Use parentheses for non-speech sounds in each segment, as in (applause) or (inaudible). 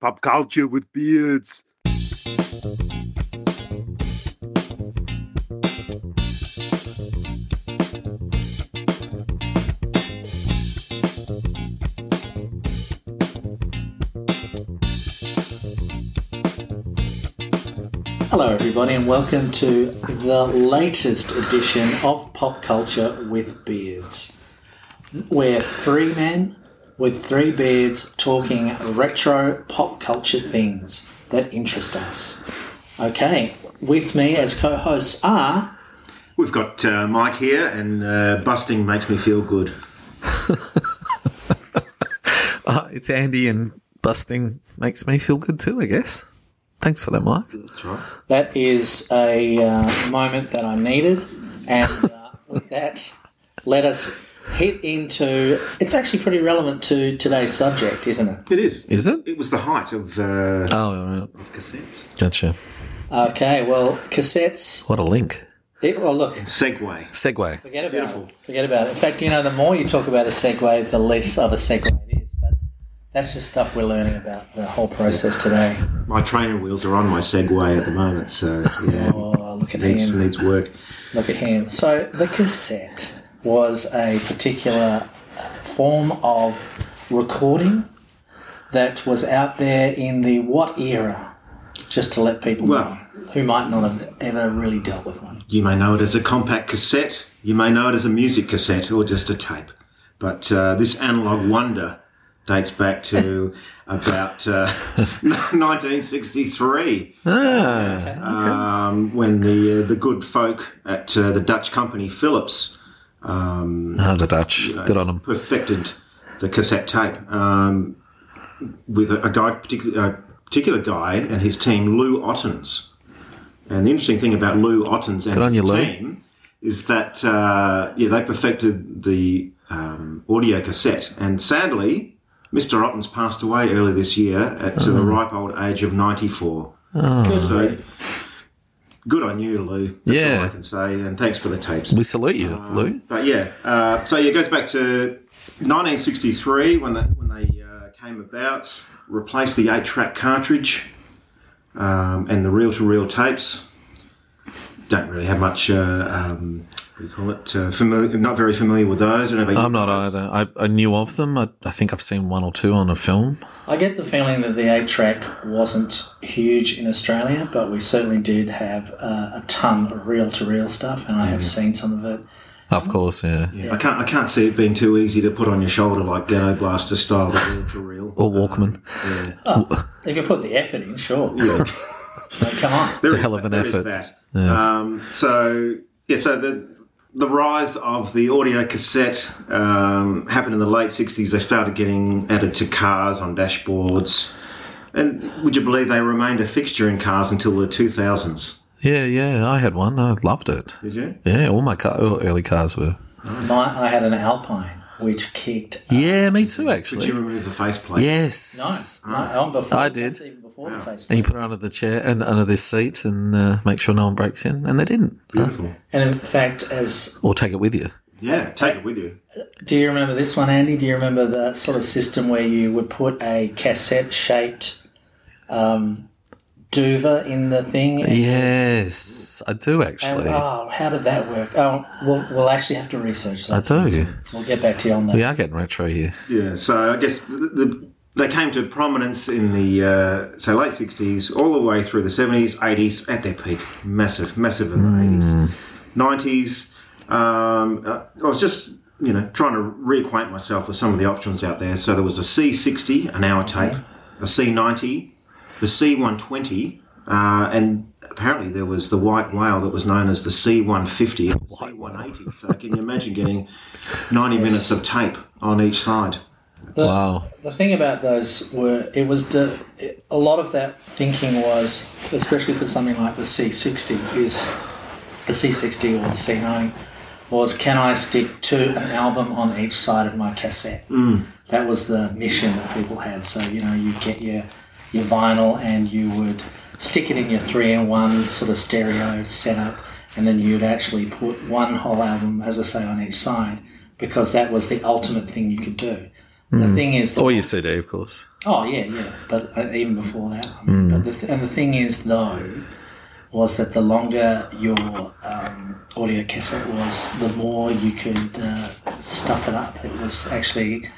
Pop culture with beards. Hello, everybody, and welcome to the latest edition of Pop Culture with Beards. We're three men with three beards talking retro pop culture things that interest us. Okay, with me as co hosts are. We've got uh, Mike here, and uh, busting makes me feel good. Uh, (laughs) it's Andy, and busting makes me feel good too, I guess. Thanks for that, Mike. That's right. That is a uh, moment that I needed, and uh, with that, let us hit into. It's actually pretty relevant to today's subject, isn't it? It is. Is it? It was the height of uh, Oh, all right. cassettes. Gotcha. Okay, well, cassettes. What a link. It, well, look, Segway. Segway. forget about Beautiful. it. Forget about it. In fact, you know, the more you talk about a Segway, the less of a segue it is. But that's just stuff we're learning about the whole process today. My trainer wheels are on my Segway at the moment, so yeah, Oh, look at needs him. needs work. Look at him. So the cassette was a particular form of recording that was out there in the what era? Just to let people Well- know who might not have ever really dealt with one. You may know it as a compact cassette. You may know it as a music cassette or just a tape. But uh, this analog wonder dates back to (laughs) about uh, (laughs) 1963. um, when the uh, the good folk at uh, the Dutch company Philips um, Ah, the Dutch. Good on them. perfected the cassette tape um, with a, a guy, particular, a particular guy and his team, Lou Ottens. And the interesting thing about Lou Ottens and his you, Lou. team is that uh, yeah, they perfected the um, audio cassette. And sadly, Mr. Ottens passed away earlier this year at to Oh. the ripe old age of 94. Good So, good on you, Lou. That's Yeah. all I can say. And thanks for the tapes. We salute you, Lou. But yeah, uh, so yeah, it goes back to 1963 when the, when they uh, came about, replaced the eight-track cartridge um, and the reel-to-reel tapes. Don't really have much. Uh, um, what do call it? Uh, familiar, not very familiar with those. I don't know I'm not guys. either. I, I knew of them. I, I think I've seen one or two on a film. I get the feeling that the eight track wasn't huge in Australia, but we certainly did have uh, a ton of reel to reel stuff, and I have seen some of it. Of course, yeah. I can't. I can't see it being too easy to put on your shoulder like Ghetto Blaster style, the reel-to-reel. Or Walkman. Yeah. If you put the effort in, sure. No, (laughs) come on. There a is hell of an there is effort. that. Um, so yeah, so the the rise of the audio cassette um, happened in the late '60s. They started getting added to cars on dashboards, and would you believe they remained a fixture in cars until the 2000s? Yeah, yeah. I had one. I loved it. Did you? Yeah, all my car, all early cars were. My, I had an Alpine, which kicked. Yeah, me too, Actually, Did you remove the faceplate? Yes. No, no, before, I did. That's even the face. And you put it under the chair and under this seat and uh, make sure no one breaks in. And they didn't. Beautiful. And in fact, as Or take it with you. Yeah, take it with you. do you remember this one, Andy? Do you remember the sort of system where you would put a cassette shaped um, duva in the thing? Yes, I do And, actually. oh, how did that work? Oh, we'll, we'll actually have to research that. I that. do. We'll get back to you on that. We are getting retro here. Yeah, so I guess the, the, they came to prominence in the uh, so late '60s, all the way through the '70s, '80s at their peak, massive, massive in the '80s, '90s. Um, uh, I was just you know trying to reacquaint myself with some of the options out there. So there was a C60, an hour tape, a C90, the C120, uh, and apparently there was the white whale that was known as the C150 and the C180. So can you imagine getting (laughs) 90 minutes of tape on each side? Wow. The thing about those were it was the, it, a lot of that thinking was, especially for something like the C60, is the C60 or the C90 was can I stick to an album on each side of my cassette? Mm. That was the mission that people had. So you know you get your your vinyl and you would stick it in your three in one sort of stereo setup, and then you'd actually put one whole album, as I say, on each side because that was the ultimate thing you could do. The thing is, Or your CD, of course. Oh yeah, yeah. But uh, even before that, I mean, but the th- and the thing is though, was that the longer your um, audio cassette was, the more you could uh, stuff it up. It was actually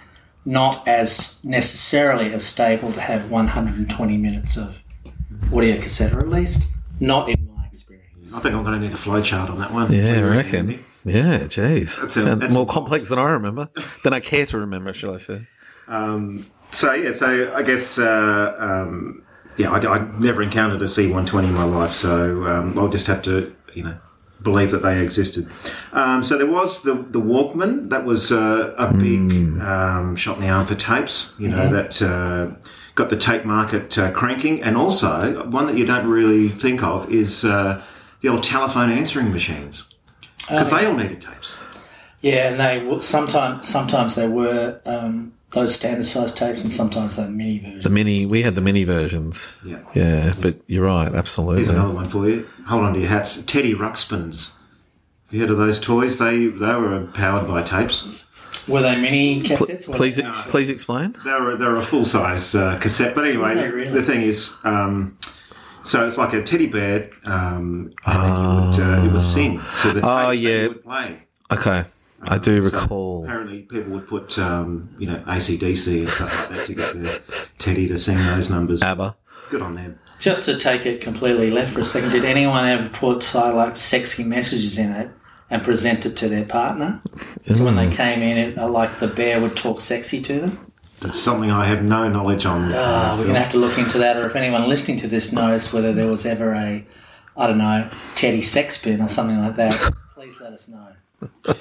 not as necessarily as stable to have 120 minutes of audio cassette, or at least not in. I think I'm going to need a flowchart on that one. Yeah, I reckon. Andy? Yeah, jeez. That's a- Sound that's a- more complex than I remember. than I care to remember, shall I say? So yeah, so I guess uh, um, yeah, I, never encountered a C120 in my life, so um, I'll just have to you know believe that they existed. Um, so there was the the Walkman that was uh, a big um, shot in the arm for tapes. You know that. Uh, Got the tape market uh, cranking, and also one that you don't really think of is uh, the old telephone answering machines because they all needed tapes. Yeah, and they w- sometimes sometimes they were um, those standard size tapes, and sometimes they were mini versions. The mini, we had the mini versions. Yeah. Yeah, but you're right, absolutely. Here's another one for you. Hold on to your hats. Teddy Ruxpins. Have you heard of those toys? They they were powered by tapes. Were they mini cassettes? Were Please, they- please explain. They were they're a full size uh, cassette. But anyway, really? the thing is, um, so it's like a teddy bear, um, and then you would, uh, it would sing to the tapes Oh, yeah. would play. Okay, I do So recall. apparently, people would put um, you know ACDC and stuff like that to get the Teddy to sing those numbers. ABBA. Good on them. Just to take it completely left for a second, did anyone ever put uh, like sexy messages in it and present it to their partner? So when they came in, it, uh, like the bear would talk sexy to them. That's something I have no knowledge on. Oh, we're gonna have to look into that, or if anyone listening to this knows whether there was ever a, I don't know, Teddy sex bin or something like that, please let us know. Well,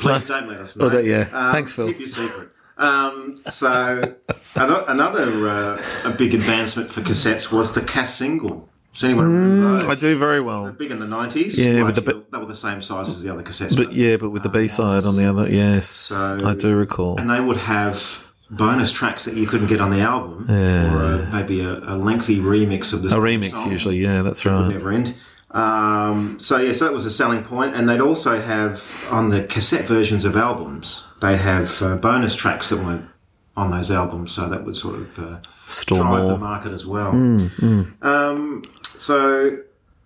please don't let us know. Oh, that- yeah. Um, Thanks, Phil. Keep your secret. Um, so another uh, a big advancement for cassettes was the cassingle. Does anyone remember I those? do very well. Big in the nineties. Yeah, with the they were the same size as the other cassettes. But yeah, but with the B side on the other, yes, So- I do recall. and they would have bonus tracks that you couldn't get on the album, or a, maybe a, a lengthy remix of the A remix usually, yeah, that's right. never end. Um, so yeah, so that was a selling point, and they'd also have on the cassette versions of albums, they'd have uh, bonus tracks that weren't on those albums, so that would sort of uh, Store drive the market as well. Um, so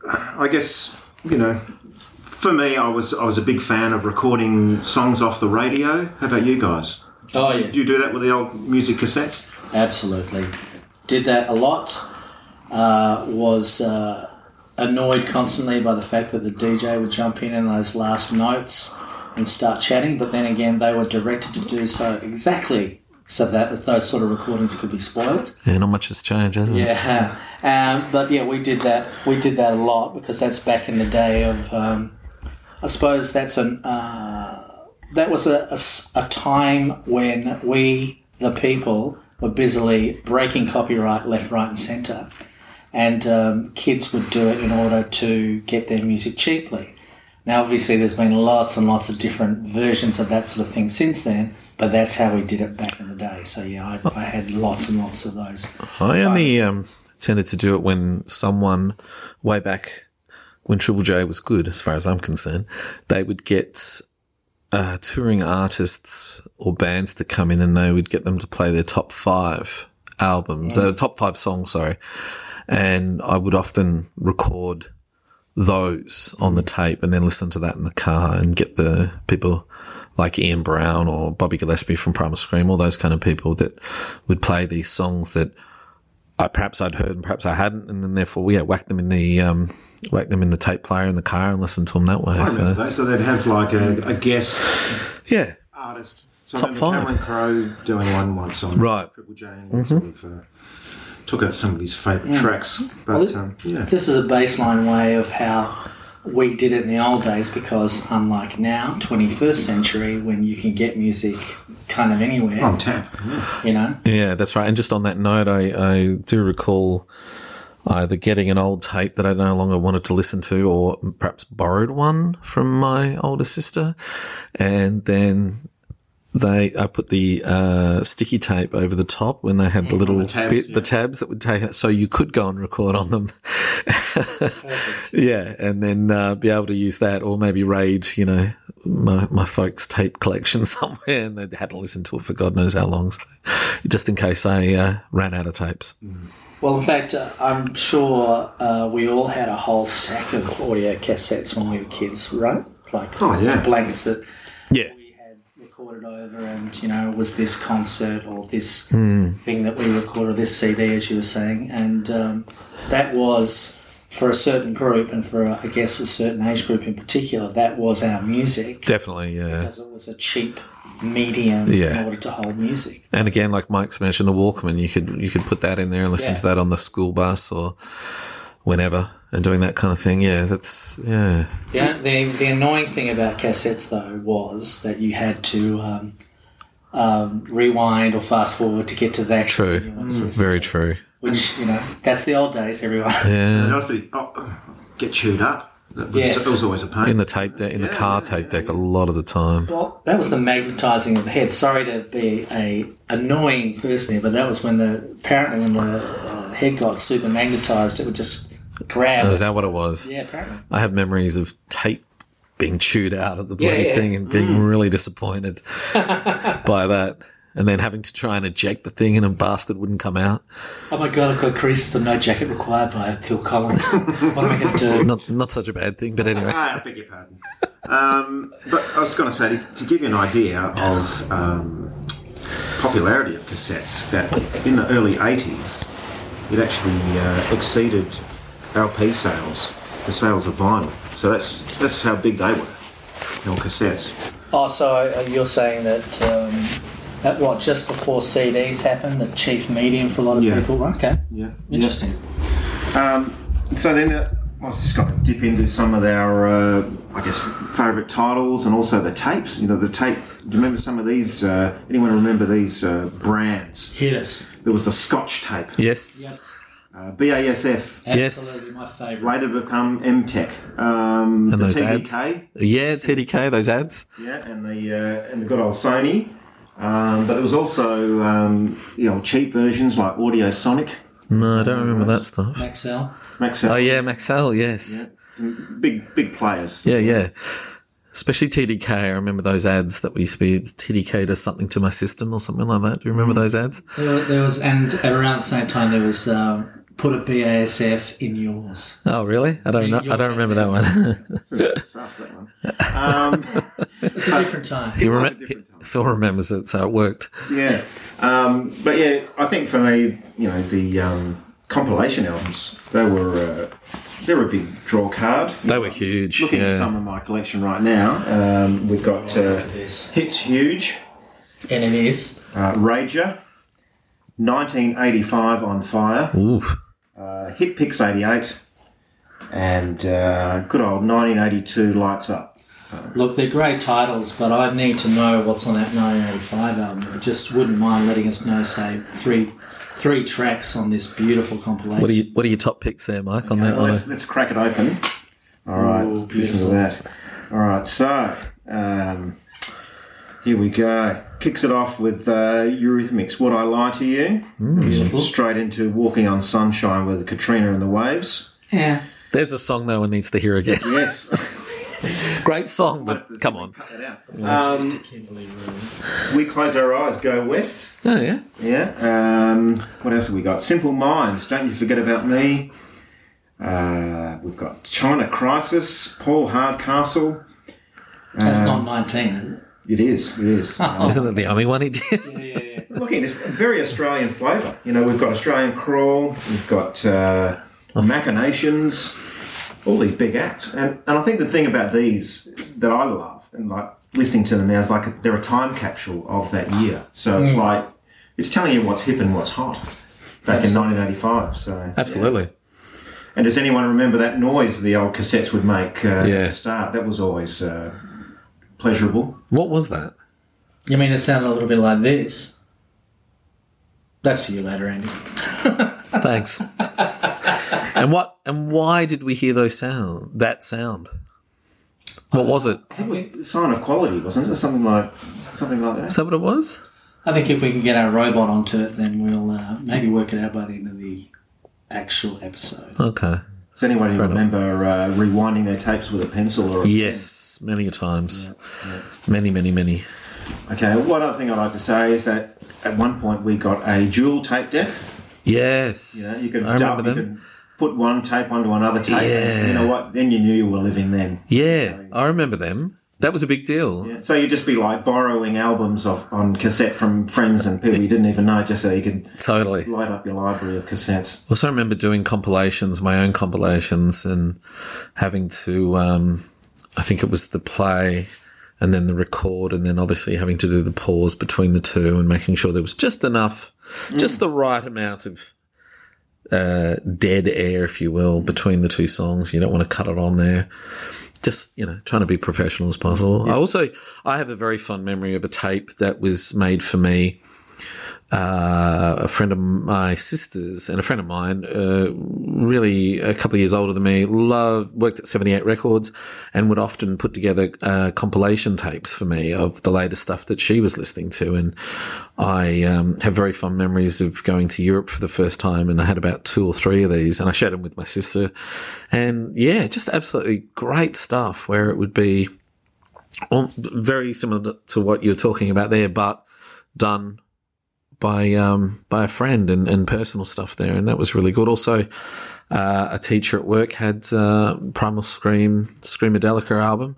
I guess you know, for me, I was I was a big fan of recording songs off the radio. How about you guys? Oh yeah, Do you do that with the old music cassettes? Absolutely. Did that a lot. Uh, was uh, annoyed constantly by the fact that the DJ would jump in in those last notes and start chatting, but then again, they were directed to do so exactly so that those sort of recordings could be spoiled. Yeah, not much has changed, has it? Yeah, um, but yeah, we did that. We did that a lot because that's back in the day of. Um, I suppose that's an. Uh, that was a a time when we, the people, were busily breaking copyright left, right, and centre, and um, kids would do it in order to get their music cheaply. Now, obviously, there's been lots and lots of different versions of that sort of thing since then, but that's how we did it back in the day. So yeah, I, I had lots and lots of those. I only um, tended to do it when someone, way back when Triple J was good, as far as I'm concerned, they would get uh, touring artists or bands to come in and they would get them to play their top five albums, uh, top five songs, sorry. And I would often record those on the tape and then listen to that in the car and get the people like Ian Brown or Bobby Gillespie from Primal Scream, all those kind of people that would play these songs that I perhaps I'd heard and perhaps I hadn't, and then therefore we yeah, whacked them in the um, whack them in the tape player in the car and listened to them that way. I So those. So they'd have like a, a guest yeah, artist. So Top I remember five. Cameron Crowe doing one once on Right. Mm-hmm. Triple J. And sort of, uh, took out some of his favourite tracks. But um, yeah. This is a baseline way of how we did it in the old days because unlike now, 21st century, when you can get music kind of anywhere, on tap. Yeah. you know, yeah, that's right. And just on that note, I, I do recall either getting an old tape that I no longer wanted to listen to, or perhaps borrowed one from my older sister, and then. They, I put the uh, sticky tape over the top when they had the little the tabs, bit, yeah. the tabs that would take it, so you could go and record on them. (laughs) yeah, and then uh, be able to use that, or maybe raid, you know, my, my folks' tape collection (laughs) somewhere, and they hadn't listened to it for God knows how long. So, just in case I uh, ran out of tapes. Well, in fact, uh, I'm sure uh, we all had a whole stack of audio cassettes when we were kids, right? Like Oh, yeah. blankets that Yeah, we had recorded over, and you know, it was this concert or this Hmm. thing that we recorded, this CD, as you were saying, and um, that was for a certain group, and for I guess a certain age group in particular, that was our music definitely. Yeah. because it was a cheap medium Yeah. in order to hold music. And again, like Mike's mentioned, the Walkman, you could you could put that in there and listen Yeah. to that on the school bus or whenever, and doing that kind of thing. Yeah, that's yeah, Yeah, the the annoying thing about cassettes though was that you had to um, um, rewind or fast forward to get to that. true, you wanted to listen very to. true. Which you know, that's the old days. Everyone. Yeah, Not oh, get chewed up. That was, Yes. that was always a pain. in the tape deck, in the car tape deck, a lot of the time. Well, that was the magnetizing of the head. Sorry to be a annoying person here, but that was when the apparently when the uh, head got super magnetized, it would just grab. Oh, is that what it was? yeah, apparently. I have memories of tape being chewed out of the bloody yeah. thing and being really disappointed (laughs) by that. And then having to try and eject the thing and a bastard wouldn't come out. Oh my god, I've got creases of no jacket required by Phil Collins. (laughs) what am I going to do? Not not such a bad thing, but anyway. I beg your pardon. Um, but I was going to say, to give you an idea of um, popularity of cassettes, that in the early 80s, it actually uh, exceeded LP sales, the sales of vinyl. So that's that's how big they were, on cassettes. Oh, so uh, you're saying that um, that what just before CDs happened, the chief medium for a lot of Yeah. people. Okay, Yeah. interesting. Um, so then uh, I was just going to dip into some of our, uh, I guess, favourite titles and also the tapes. You know, the tape. Do you remember some of these? Uh, anyone remember these uh, brands? Hit us. There was the Scotch tape, Yes. Uh, BASF, Yes. Absolutely, my favourite. later become EMTEC. Um, And the those TDK, ads. Yeah, TDK, those ads. yeah, and the uh, and the good old Sony. Um, but there was also um, you know cheap versions like Audio Sonic, No, I don't remember that stuff. Maxell. Maxell. Oh yeah, Maxell, yes. Some big big players. Yeah, yeah. Especially TDK. I remember those ads that we used to be TDK does something to my system or something like that. Do you remember those ads? There, there was, and around the same time, there was um, put a BASF in yours. Oh, really? I don't know. I don't remember that one. (laughs) Sus, that one. Um, (laughs) It's a different time. he rem- different time. Phil remembers it, so it worked. Yeah, um, but yeah, I think for me, you know, the um, compilation albums they were uh, they were a big draw card. They were huge. Looking at some of my collection right now, um, we've got uh. Hits Huge, And it is. uh, Rager, 1985 on Fire, Ooh. uh, Hit Picks 88, and uh, good old 1982 Lights Up. Look, they're great titles, but I need to know what's on that 1985 album. I just wouldn't mind letting us know, say, three three tracks on this beautiful compilation. What are you? What are your top picks there, Mike? On that? Well, let's, let's crack it open. All right, Ooh, listen to beautiful. that. All right, so um, here we go. Kicks it off with uh, Eurythmics. Would I lie to you? Beautiful. Straight into Walking on Sunshine with Katrina and the Waves. Yeah. there's a song no one needs to hear again. Yes. (laughs) Great song, but come on. Cut that out. Um, we close our eyes. Go west. Oh yeah. Yeah. Um, what else have we got? Simple Minds. Don't you forget about me. Uh, we've got China Crisis. Paul Hardcastle. That's Um, not 19, is it? It is. It is. Uh, (laughs) Isn't it the only one he did? Yeah, yeah, yeah. Looking at this, very Australian flavour. You know, we've got Australian Crawl, we've got uh, Machinations, all these big acts. And, and I think the thing about these that I love, and like listening to them now, is like they're a time capsule of that year. So it's like, it's telling you what's hip and what's hot back in 1985. So Absolutely. And does anyone remember that noise the old cassettes would make uh, Yeah. at the start? That was always uh, pleasurable. What was that? You mean it sounded a little bit like this? That's for you later, Andy. (laughs) Thanks. and what? And why did we hear those sound? That sound. What was it? I think It was a sign of quality, wasn't it? Something like something like that. Is that what it was? I think if we can get our robot onto it, then we'll uh, maybe work it out by the end of the actual episode. Okay. Does anybody Fair remember uh, rewinding their tapes with a pencil or a Yes, many a times. Many, many, many. Okay, one other thing I'd like to say is that at one point we got a dual tape deck. Yes. You know, you could I remember dub- you them. put one tape onto another tape. and you know what? Then you knew you were living then. Yeah, I remember them. That was a big deal. So you'd just be like borrowing albums off on cassette from friends and people you didn't even know, just so you could Totally. light up your library of cassettes. also remember doing compilations, my own compilations, and having to, um, I think it was the play and then the record, and then obviously having to do the pause between the two and making sure there was just enough, just the right amount of uh, dead air, if you will, between the two songs. You don't want to cut it on there. Just you know, trying to be professional as possible. I also I have a very fond memory of a tape that was made for me uh, a friend of my sister's and a friend of mine, uh, really a couple of years older than me, loved, worked at 78 Records and would often put together uh, compilation tapes for me of the latest stuff that she was listening to. And I um, have very fond memories of going to Europe for the first time, and I had about two or three of these, and I shared them with my sister. And yeah, just absolutely great stuff where it would be very similar to what you're talking about there, but done by um, by a friend and, and personal stuff there, and that was really good. Also, uh, a teacher at work had uh, Primal Scream Screamadelica album,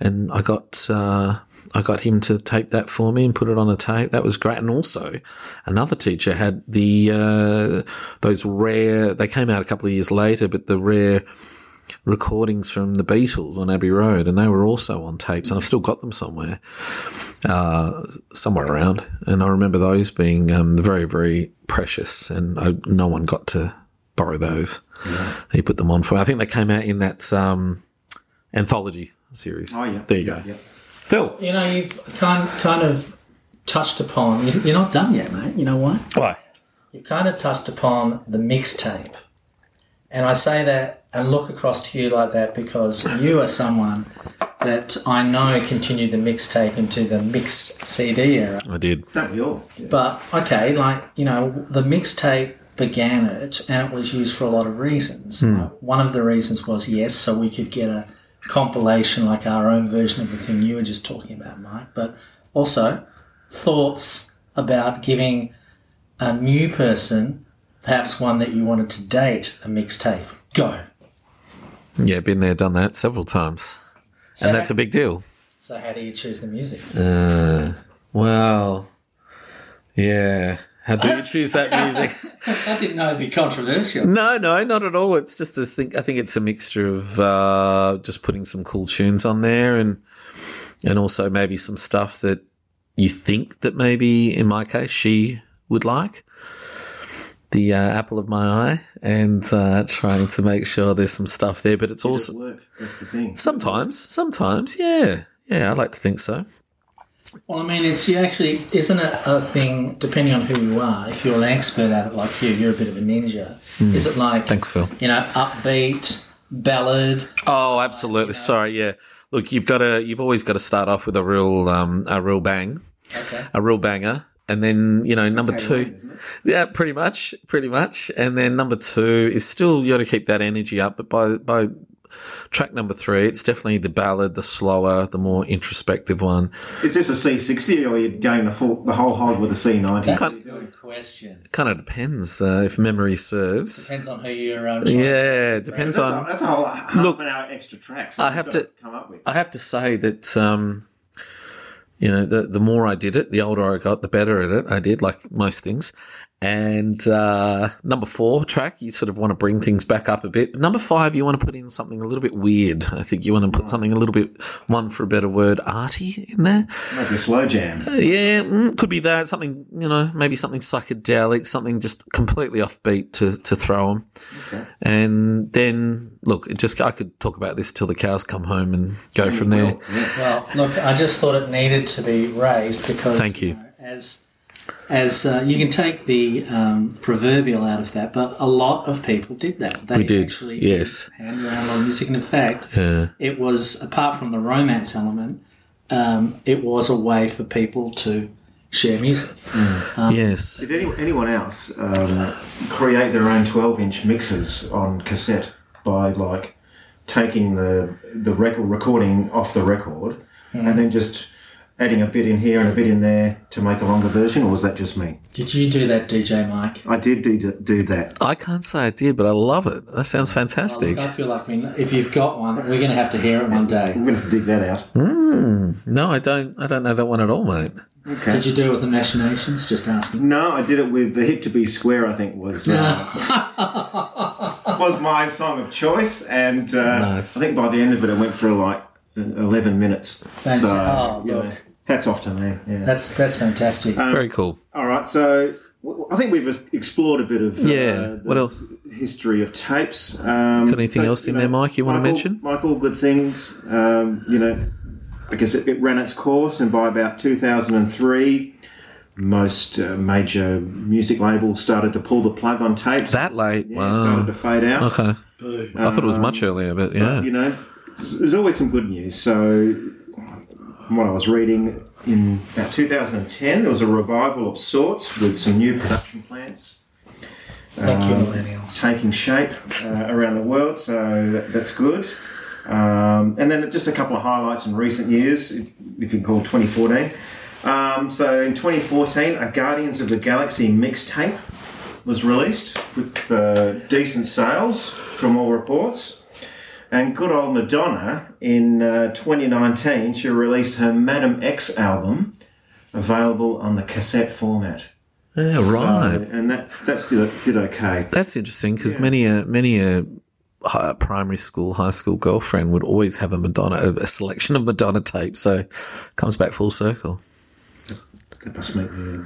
and I got uh, I got him to tape that for me and put it on a tape. That was great. And also, another teacher had the uh, those rare. They came out a couple of years later, but the rare recordings from the Beatles on Abbey Road, and they were also on tapes, and I've still got them somewhere, uh, somewhere around. And I remember those being um, very, very precious, and I, no one got to borrow those. He put them on for. I think they came out in that um, anthology series. Oh, yeah. there you go. Yeah. Phil, You know, you've kind kind of touched upon. you- You're not done yet, mate. You know why? why? You've kind of touched upon the mixtape, and I say that and look across to you like that because you are someone that I know continued the mixtape into the mix CD era. I did. Don't we all? But okay, like you know, the mixtape began it, and it was used for a lot of reasons. Uh, one of the reasons was yes, so we could get a compilation like our own version of the thing you were just talking about, Mike. But also thoughts about giving a new person, perhaps one that you wanted to date, a mixtape. Go. Yeah, been there, done that several times, So and that's a big deal. So how do you choose the music? Uh, well, yeah. How do you choose that music? (laughs) I didn't know it'd be controversial. No, no, not at all. It's just a think. I think it's a mixture of uh, just putting some cool tunes on there, and and also maybe some stuff that you think that maybe in my case she would like. The uh, apple of my eye, and uh, trying to make sure there's some stuff there, but it's Does also it work? That's the thing. sometimes, sometimes, yeah, yeah, I'd like to think so. Well, I mean, it's you actually isn't it a thing depending on who you are. If you're an expert at it, like you, you're a bit of a ninja. Is it like Thanks, Phil. you know upbeat ballad? Oh, absolutely. Sorry, yeah. Look, you've got to, you've always got to start off with a real, um, a real bang, Okay. a real banger, and then you know number two, want, yeah, pretty much, pretty much, and then number two is still you got to keep that energy up, but by by track number three, it's definitely the ballad, the slower, the more introspective one. Is this a C60 or are you going the full, the whole hog with a C90? That's a good question. Kind of depends uh, if memory serves. Depends on who you're. Um, Yeah, it depends That's, on. a, that's a whole half Look, an hour extra tracks. I have to- come up with. I have to say that, um, you know, the, the more I did it, the older I got, the better at it I did, like most things. And uh, number four track, you sort of want to bring things back up a bit. But number five, you want to put in something a little bit weird. I think you want to put something a little bit, one for a better word, arty in there. Maybe a slow jam. Yeah, mm, could be that. Something, you know, maybe something psychedelic, something just completely offbeat to, to throw them. Okay. And then, look, it just I could talk about this till the cows come home and go from there. Well, yeah. Well, look, I just thought it needed to be raised because. Thank you. know, as as uh, you can take the um, proverbial out of that, but a lot of people did that. They We did, actually yes. hand around a lot of music, and in fact, Yeah. it was apart from the romance element, um, it was a way for people to share music. yes. Did any, anyone else um, create their own 12 inch mixes on cassette? by like taking the the record recording off the record and then just adding a bit in here and a bit in there to make a longer version, or was that just me? Did you do that, DJ Mike? I did do, do that. I can't say I did, but I love it. That sounds Oh, fantastic. look, I feel like we, if you've got one, we're going to have to hear it one day. I'm going to dig that out. No, I don't. I don't know that one at all, mate. Okay. Did you do it with the Machinations? Just asking. No, I did it with the Hip to Be Square. I think was uh, (laughs) was my song of choice, and uh, Nice. I think by the end of it, it went for like eleven minutes. Fantastic. So, Oh, you know, look. Hats off to me. Yeah. That's that's fantastic. Very cool. All right, so I think we've explored a bit of uh, Yeah, the what else? history of tapes. Um, Got anything else in there, Mike, you wanna Michael- mention? Michael, good things. Um, you know, I guess it, it ran its course, and by about 2003, most uh, major music labels started to pull the plug on tapes. That late? yeah, started to fade out. Okay. I thought it was much earlier, but yeah. You know, there's always some good news. So, from what I was reading in about 2010, there was a revival of sorts with some new production plants Thank you, um, millennials. taking shape uh, around the world. So that, that's good. Um, and then just a couple of highlights in recent years, if if you can call 2014. Um, so in 2014, a Guardians of the Galaxy mixtape was released with uh, decent sales from all reports. And good old Madonna in uh, 2019, she released her Madame X album, available on the cassette format. Yeah, So- right. and that that's did, did okay. That's interesting because many a many a hi- primary school, high school girlfriend would always have a Madonna, a selection of Madonna tapes. So comes back full circle. That must make me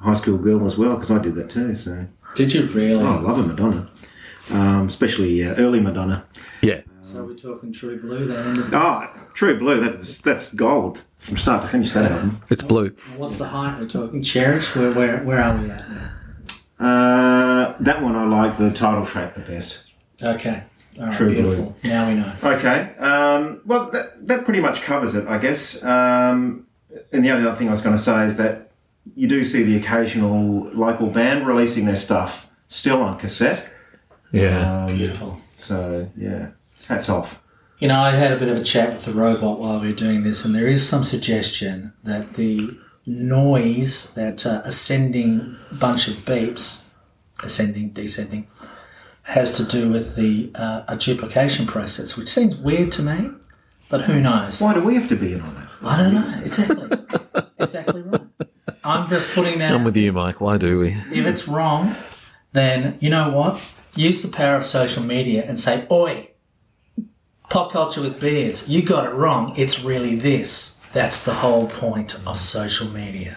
a high school girl as well, because I did that too. So Did you really? oh, I love a Madonna, um, especially uh, early Madonna. Yeah. So we're talking True Blue then. Oh, True Blue. That's that's gold from start to finish. That album. It's blue. What's the height we're talking? Cherish? Where where where are we at now? Uh, that one I like the title track the best. Okay. All right, True beautiful. Now we know. Okay. Um, well, that, that pretty much covers it, I guess. Um, and the only other thing I was going to say is that you do see the occasional local band releasing their stuff still on cassette. Yeah. Um, Beautiful. So yeah, hats off. You know, I had a bit of a chat with the robot while we were doing this, and there is some suggestion that the noise, that uh, ascending bunch of beeps, ascending, descending, has to do with the uh, a duplication process, which seems weird to me, but who knows? Why do we have to be in on that? I don't know. Exactly. exactly right. I'm just putting that. I'm with you, Mike. Why do we? if it's wrong, then you know what? Use the power of social media and say, "Oi, pop culture with beards, you got it wrong. It's really this." That's the whole point of social media.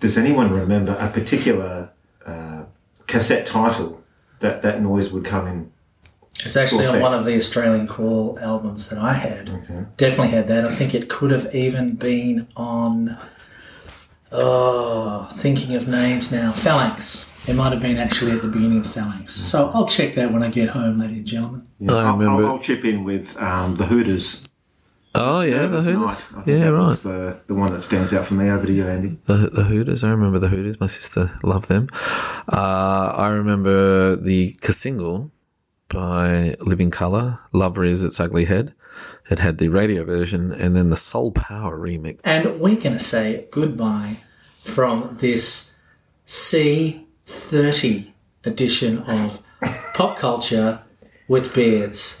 Does anyone remember a particular uh, cassette title that that noise would come in? It's actually on one of the Australian Crawl albums that I had. Definitely had that. I think it could have even been on. Oh, thinking of names now. Phalanx. It might have been actually at the beginning of Phalanx. So I'll check that when I get home, ladies and gentlemen. Yeah, I I'll- remember- I'll, I'll chip in with um, the Hooters. Oh yeah, the Nervous Hooters. I think Yeah, that right. was the, the one that stands out for me. Over to you, Andy. The, the Hooters. I remember the Hooters. My sister loved them. Uh, I remember the single by Living Color, Love Rears Its Ugly Head. It had the radio version and then the Soul Power remix. And we're going to say goodbye from this C30 edition of Pop Culture with Beards.